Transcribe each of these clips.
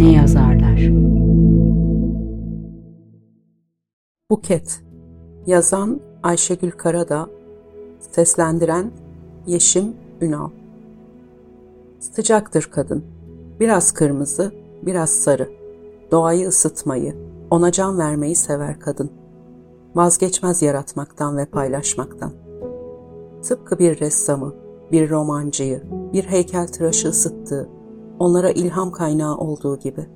ne yazarlar? Buket Yazan Ayşegül Karada Seslendiren Yeşim Ünal Sıcaktır kadın. Biraz kırmızı, biraz sarı. Doğayı ısıtmayı, ona can vermeyi sever kadın. Vazgeçmez yaratmaktan ve paylaşmaktan. Tıpkı bir ressamı, bir romancıyı, bir heykeltıraşı ısıttığı, onlara ilham kaynağı olduğu gibi.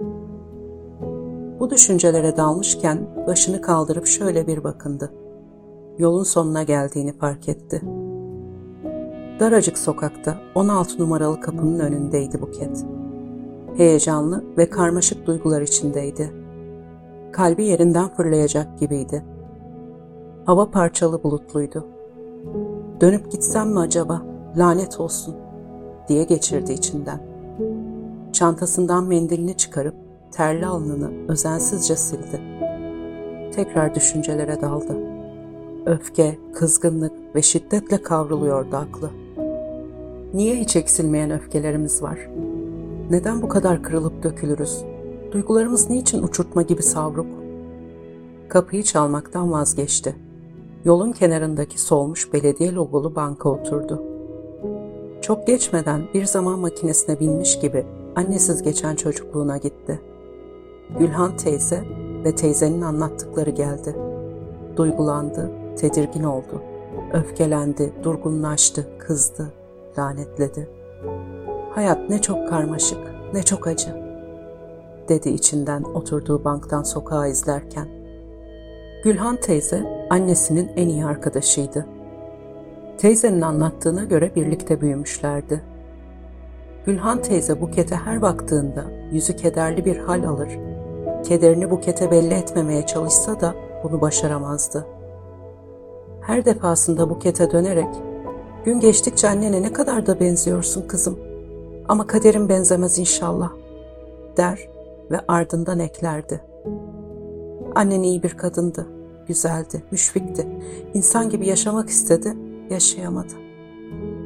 Bu düşüncelere dalmışken başını kaldırıp şöyle bir bakındı. Yolun sonuna geldiğini fark etti. Daracık sokakta 16 numaralı kapının önündeydi Buket. Heyecanlı ve karmaşık duygular içindeydi. Kalbi yerinden fırlayacak gibiydi. Hava parçalı bulutluydu. Dönüp gitsem mi acaba? Lanet olsun diye geçirdi içinden. Çantasından mendilini çıkarıp terli alnını özensizce sildi. Tekrar düşüncelere daldı. Öfke, kızgınlık ve şiddetle kavruluyordu aklı. Niye hiç eksilmeyen öfkelerimiz var? Neden bu kadar kırılıp dökülürüz? Duygularımız niçin uçurtma gibi savruk? Kapıyı çalmaktan vazgeçti. Yolun kenarındaki solmuş belediye logolu banka oturdu. Çok geçmeden bir zaman makinesine binmiş gibi annesiz geçen çocukluğuna gitti. Gülhan teyze ve teyzenin anlattıkları geldi. Duygulandı, tedirgin oldu. Öfkelendi, durgunlaştı, kızdı, lanetledi. Hayat ne çok karmaşık, ne çok acı, dedi içinden oturduğu banktan sokağa izlerken. Gülhan teyze annesinin en iyi arkadaşıydı. Teyzenin anlattığına göre birlikte büyümüşlerdi. Gülhan teyze Buket'e her baktığında yüzü kederli bir hal alır. Kederini Buket'e belli etmemeye çalışsa da bunu başaramazdı. Her defasında Buket'e dönerek Gün geçtikçe annene ne kadar da benziyorsun kızım. Ama kaderin benzemez inşallah, der ve ardından eklerdi. Annen iyi bir kadındı, güzeldi, müşfikti. İnsan gibi yaşamak istedi, yaşayamadı.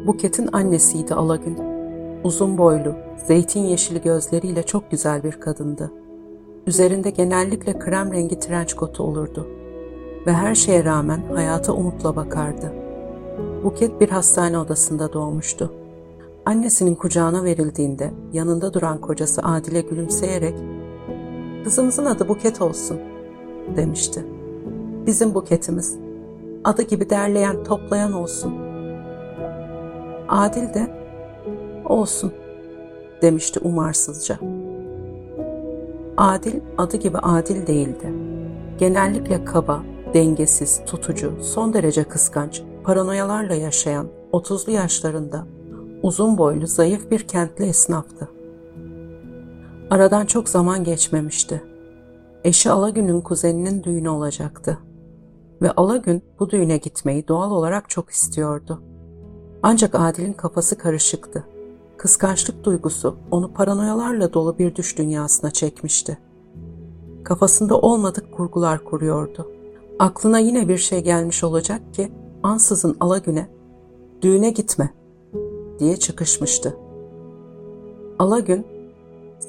Buket'in annesiydi Alagün. Uzun boylu, zeytin yeşili gözleriyle çok güzel bir kadındı. Üzerinde genellikle krem rengi trenç kotu olurdu. Ve her şeye rağmen hayata umutla bakardı. Buket bir hastane odasında doğmuştu. Annesinin kucağına verildiğinde yanında duran kocası Adile gülümseyerek ''Kızımızın adı Buket olsun.'' demişti. ''Bizim Buketimiz. Adı gibi derleyen, toplayan olsun.'' Adil de ''Olsun.'' demişti umarsızca. Adil adı gibi adil değildi. Genellikle kaba, dengesiz, tutucu, son derece kıskanç, paranoyalarla yaşayan 30'lu yaşlarında uzun boylu zayıf bir kentli esnaftı. Aradan çok zaman geçmemişti. Eşi Alagün'ün kuzeninin düğünü olacaktı. Ve Alagün bu düğüne gitmeyi doğal olarak çok istiyordu. Ancak Adil'in kafası karışıktı. Kıskançlık duygusu onu paranoyalarla dolu bir düş dünyasına çekmişti. Kafasında olmadık kurgular kuruyordu. Aklına yine bir şey gelmiş olacak ki ansızın Alagün'e düğüne gitme diye çıkışmıştı. Alagün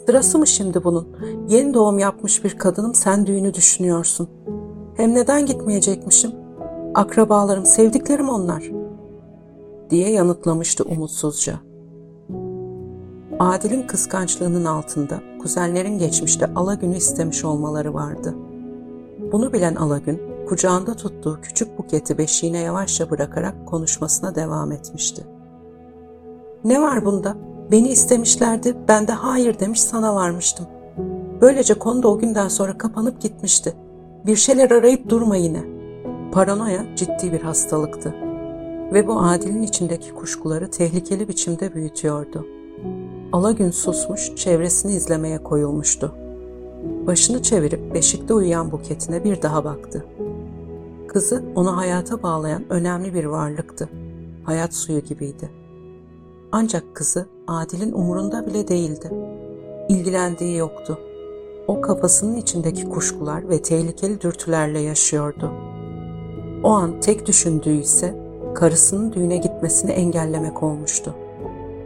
sırası mı şimdi bunun? Yeni doğum yapmış bir kadınım sen düğünü düşünüyorsun. Hem neden gitmeyecekmişim? Akrabalarım, sevdiklerim onlar diye yanıtlamıştı umutsuzca. Adil'in kıskançlığının altında kuzenlerin geçmişte Alagün'ü istemiş olmaları vardı. Bunu bilen Alagün kucağında tuttuğu küçük buketi beşiğine yavaşça bırakarak konuşmasına devam etmişti. Ne var bunda? Beni istemişlerdi, ben de hayır demiş sana varmıştım. Böylece konu da o günden sonra kapanıp gitmişti. Bir şeyler arayıp durma yine. Paranoya ciddi bir hastalıktı. Ve bu Adil'in içindeki kuşkuları tehlikeli biçimde büyütüyordu. Alagün susmuş, çevresini izlemeye koyulmuştu. Başını çevirip beşikte uyuyan buketine bir daha baktı. Kızı onu hayata bağlayan önemli bir varlıktı. Hayat suyu gibiydi. Ancak kızı Adil'in umurunda bile değildi. İlgilendiği yoktu. O kafasının içindeki kuşkular ve tehlikeli dürtülerle yaşıyordu. O an tek düşündüğü ise karısının düğüne gitmesini engellemek olmuştu.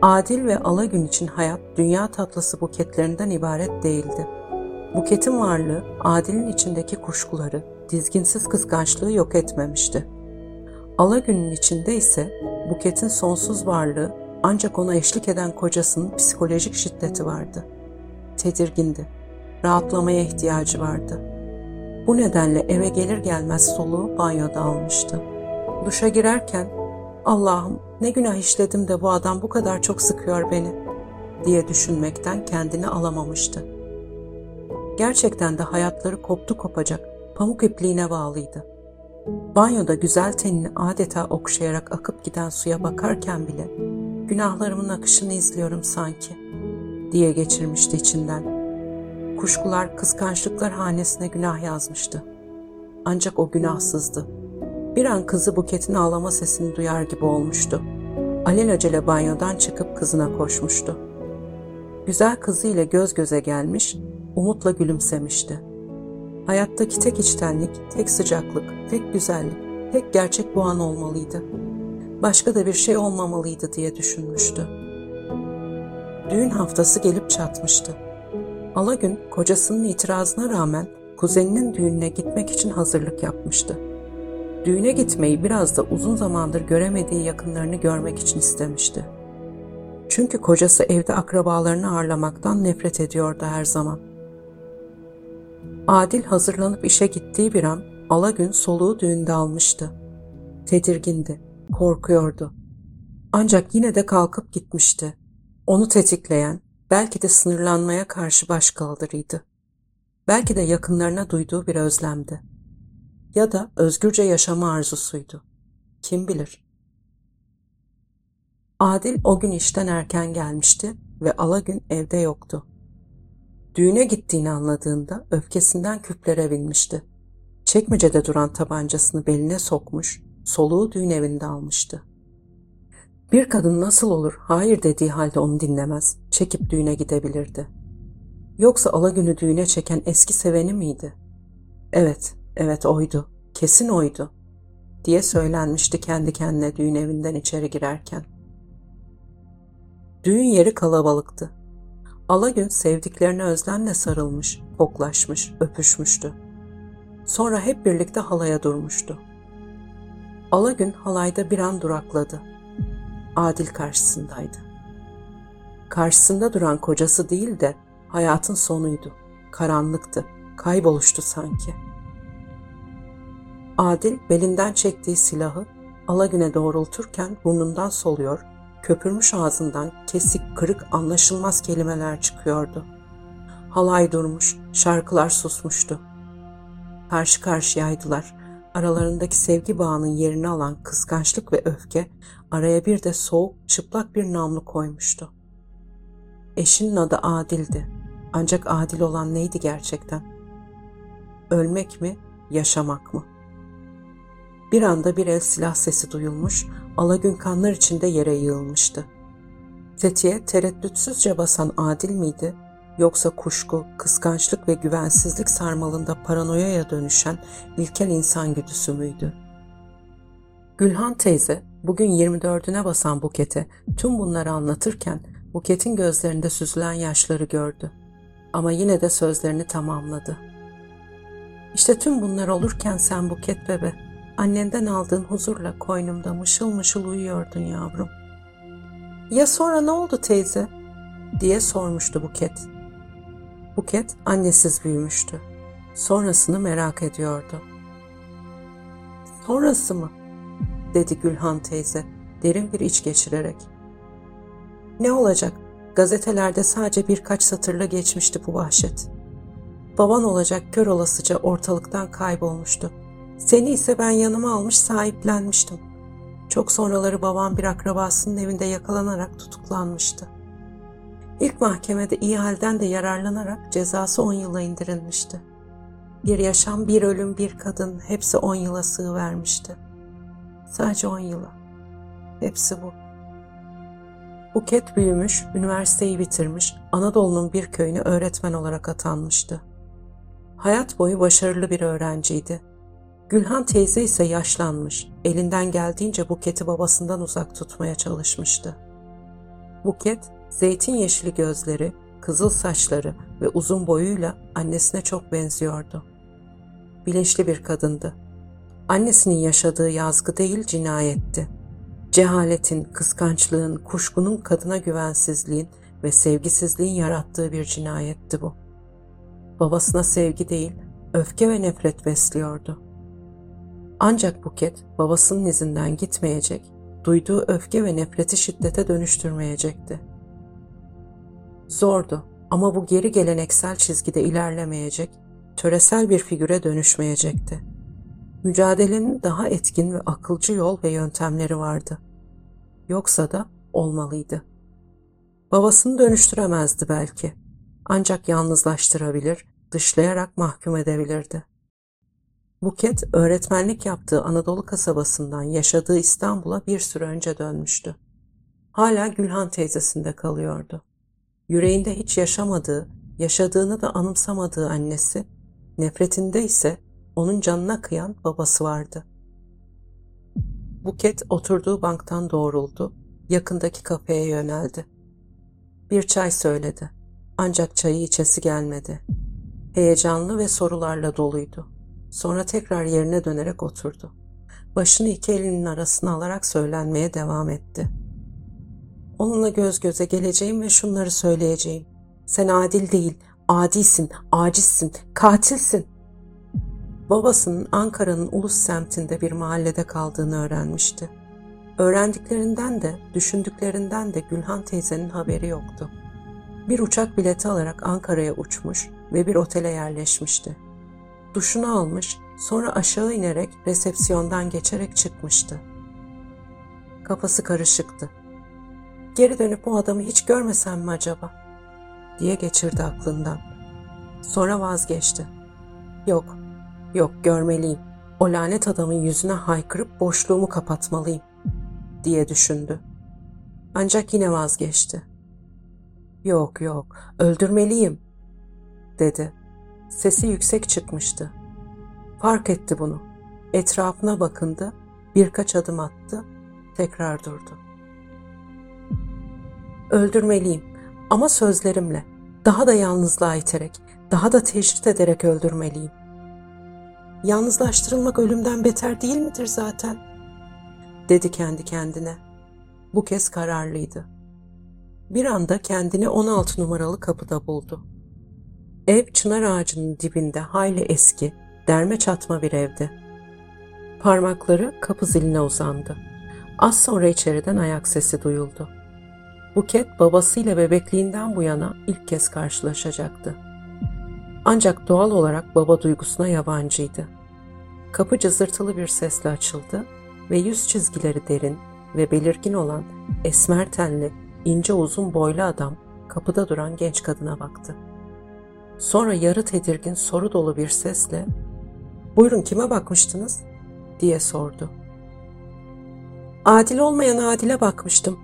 Adil ve Alagün için hayat dünya tatlısı buketlerinden ibaret değildi. Buketin varlığı Adil'in içindeki kuşkuları, dizginsiz kıskançlığı yok etmemişti. Alagün'ün içinde ise Buket'in sonsuz varlığı ancak ona eşlik eden kocasının psikolojik şiddeti vardı. Tedirgindi. Rahatlamaya ihtiyacı vardı. Bu nedenle eve gelir gelmez soluğu banyoda almıştı. Duşa girerken Allah'ım ne günah işledim de bu adam bu kadar çok sıkıyor beni diye düşünmekten kendini alamamıştı. Gerçekten de hayatları koptu kopacak, pamuk ipliğine bağlıydı. Banyoda güzel tenini adeta okşayarak akıp giden suya bakarken bile günahlarımın akışını izliyorum sanki diye geçirmişti içinden. Kuşkular, kıskançlıklar hanesine günah yazmıştı. Ancak o günahsızdı. Bir an kızı buketin ağlama sesini duyar gibi olmuştu. Alelacele banyodan çıkıp kızına koşmuştu. Güzel kızı ile göz göze gelmiş, umutla gülümsemişti. Hayattaki tek içtenlik, tek sıcaklık, tek güzellik, tek gerçek bu an olmalıydı. Başka da bir şey olmamalıydı diye düşünmüştü. Düğün haftası gelip çatmıştı. Alagün kocasının itirazına rağmen kuzeninin düğününe gitmek için hazırlık yapmıştı. Düğüne gitmeyi biraz da uzun zamandır göremediği yakınlarını görmek için istemişti. Çünkü kocası evde akrabalarını ağırlamaktan nefret ediyordu her zaman. Adil hazırlanıp işe gittiği bir an Alagün soluğu düğünde almıştı. Tedirgindi, korkuyordu. Ancak yine de kalkıp gitmişti. Onu tetikleyen, belki de sınırlanmaya karşı başkaldırıydı. Belki de yakınlarına duyduğu bir özlemdi. Ya da özgürce yaşama arzusuydu. Kim bilir? Adil o gün işten erken gelmişti ve Alagün evde yoktu. Düğüne gittiğini anladığında öfkesinden küplere binmişti. Çekmecede duran tabancasını beline sokmuş, soluğu düğün evinde almıştı. Bir kadın nasıl olur hayır dediği halde onu dinlemez, çekip düğüne gidebilirdi. Yoksa Alagün'ü düğüne çeken eski seveni miydi? Evet, evet oydu, kesin oydu diye söylenmişti kendi kendine düğün evinden içeri girerken. Düğün yeri kalabalıktı. Alagün sevdiklerine özlemle sarılmış, koklaşmış, öpüşmüştü. Sonra hep birlikte halaya durmuştu. Alagün halayda bir an durakladı. Adil karşısındaydı. Karşısında duran kocası değil de hayatın sonuydu. Karanlıktı, kayboluştu sanki. Adil belinden çektiği silahı Alagün'e doğrulturken burnundan soluyor, köpürmüş ağzından kesik, kırık, anlaşılmaz kelimeler çıkıyordu. Halay durmuş, şarkılar susmuştu. Karşı karşıyaydılar. Aralarındaki sevgi bağının yerini alan kıskançlık ve öfke araya bir de soğuk, çıplak bir namlu koymuştu. Eşinin adı Adil'di. Ancak adil olan neydi gerçekten? Ölmek mi, yaşamak mı? Bir anda bir el silah sesi duyulmuş, Alagün kanlar içinde yere yığılmıştı. Tetiğe tereddütsüzce basan Adil miydi yoksa kuşku, kıskançlık ve güvensizlik sarmalında paranoyaya dönüşen ilkel insan güdüsü müydü? Gülhan teyze bugün 24'üne basan Buket'e tüm bunları anlatırken Buket'in gözlerinde süzülen yaşları gördü. Ama yine de sözlerini tamamladı. İşte tüm bunlar olurken sen Buket bebe, annenden aldığın huzurla koynumda mışıl mışıl uyuyordun yavrum. Ya sonra ne oldu teyze? diye sormuştu Buket. Buket annesiz büyümüştü. Sonrasını merak ediyordu. Sonrası mı? dedi Gülhan teyze derin bir iç geçirerek. Ne olacak? Gazetelerde sadece birkaç satırla geçmişti bu vahşet. Baban olacak kör olasıca ortalıktan kaybolmuştu. Seni ise ben yanıma almış sahiplenmiştim. Çok sonraları babam bir akrabasının evinde yakalanarak tutuklanmıştı. İlk mahkemede iyi halden de yararlanarak cezası 10 yıla indirilmişti. Bir yaşam, bir ölüm, bir kadın hepsi 10 yıla sığ vermişti. Sadece 10 yıla. Hepsi bu. Buket büyümüş, üniversiteyi bitirmiş, Anadolu'nun bir köyüne öğretmen olarak atanmıştı. Hayat boyu başarılı bir öğrenciydi. Gülhan teyze ise yaşlanmış, elinden geldiğince Buket'i babasından uzak tutmaya çalışmıştı. Buket, zeytin yeşili gözleri, kızıl saçları ve uzun boyuyla annesine çok benziyordu. Bilinçli bir kadındı. Annesinin yaşadığı yazgı değil cinayetti. Cehaletin, kıskançlığın, kuşkunun kadına güvensizliğin ve sevgisizliğin yarattığı bir cinayetti bu. Babasına sevgi değil, öfke ve nefret besliyordu. Ancak Buket babasının izinden gitmeyecek, duyduğu öfke ve nefreti şiddete dönüştürmeyecekti. Zordu ama bu geri geleneksel çizgide ilerlemeyecek, töresel bir figüre dönüşmeyecekti. Mücadelenin daha etkin ve akılcı yol ve yöntemleri vardı. Yoksa da olmalıydı. Babasını dönüştüremezdi belki. Ancak yalnızlaştırabilir, dışlayarak mahkum edebilirdi. Buket öğretmenlik yaptığı Anadolu kasabasından yaşadığı İstanbul'a bir süre önce dönmüştü. Hala Gülhan teyzesinde kalıyordu. Yüreğinde hiç yaşamadığı, yaşadığını da anımsamadığı annesi, nefretinde ise onun canına kıyan babası vardı. Buket oturduğu banktan doğruldu, yakındaki kafeye yöneldi. Bir çay söyledi. Ancak çayı içesi gelmedi. Heyecanlı ve sorularla doluydu. Sonra tekrar yerine dönerek oturdu. Başını iki elinin arasına alarak söylenmeye devam etti. Onunla göz göze geleceğim ve şunları söyleyeceğim. Sen adil değil, adisin, acizsin, katilsin. Babasının Ankara'nın ulus semtinde bir mahallede kaldığını öğrenmişti. Öğrendiklerinden de, düşündüklerinden de Gülhan teyzenin haberi yoktu. Bir uçak bileti alarak Ankara'ya uçmuş ve bir otele yerleşmişti. Duşunu almış, sonra aşağı inerek resepsiyondan geçerek çıkmıştı. Kafası karışıktı. Geri dönüp o adamı hiç görmesem mi acaba? diye geçirdi aklından. Sonra vazgeçti. Yok, yok görmeliyim. O lanet adamın yüzüne haykırıp boşluğumu kapatmalıyım diye düşündü. Ancak yine vazgeçti. Yok yok, öldürmeliyim, dedi. Sesi yüksek çıkmıştı. Fark etti bunu. Etrafına bakındı, birkaç adım attı, tekrar durdu. Öldürmeliyim ama sözlerimle, daha da yalnızlığa iterek, daha da tecrit ederek öldürmeliyim. Yalnızlaştırılmak ölümden beter değil midir zaten? Dedi kendi kendine. Bu kez kararlıydı. Bir anda kendini 16 numaralı kapıda buldu. Ev çınar ağacının dibinde hayli eski, derme çatma bir evdi. Parmakları kapı ziline uzandı. Az sonra içeriden ayak sesi duyuldu. Buket babasıyla bebekliğinden bu yana ilk kez karşılaşacaktı. Ancak doğal olarak baba duygusuna yabancıydı. Kapı cızırtılı bir sesle açıldı ve yüz çizgileri derin ve belirgin olan esmer tenli, ince uzun boylu adam kapıda duran genç kadına baktı. Sonra yarı tedirgin soru dolu bir sesle ''Buyurun kime bakmıştınız?'' diye sordu. ''Adil olmayan Adil'e bakmıştım.''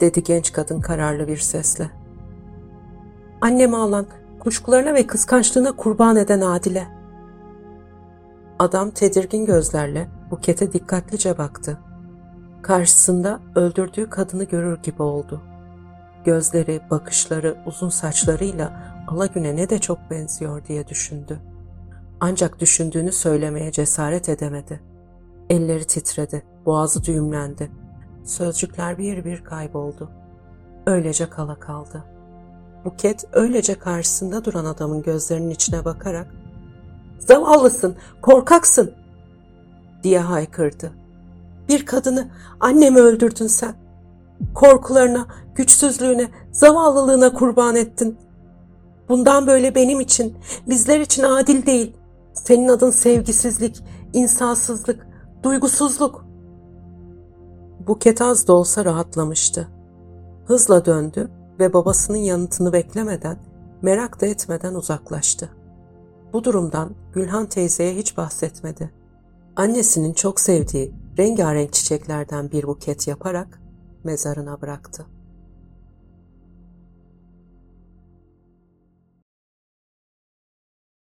dedi genç kadın kararlı bir sesle. ''Annemi alan, kuşkularına ve kıskançlığına kurban eden Adil'e.'' Adam tedirgin gözlerle bukete dikkatlice baktı. Karşısında öldürdüğü kadını görür gibi oldu. Gözleri, bakışları, uzun saçlarıyla Alagün'e ne de çok benziyor diye düşündü. Ancak düşündüğünü söylemeye cesaret edemedi. Elleri titredi, boğazı düğümlendi. Sözcükler bir bir kayboldu. Öylece kala kaldı. Buket öylece karşısında duran adamın gözlerinin içine bakarak ''Zavallısın, korkaksın!'' diye haykırdı. ''Bir kadını, annemi öldürdün sen. Korkularına, güçsüzlüğüne, zavallılığına kurban ettin.'' Bundan böyle benim için, bizler için adil değil. Senin adın sevgisizlik, insafsızlık, duygusuzluk. Buket az da olsa rahatlamıştı. Hızla döndü ve babasının yanıtını beklemeden, merak da etmeden uzaklaştı. Bu durumdan Gülhan teyzeye hiç bahsetmedi. Annesinin çok sevdiği rengarenk çiçeklerden bir buket yaparak mezarına bıraktı.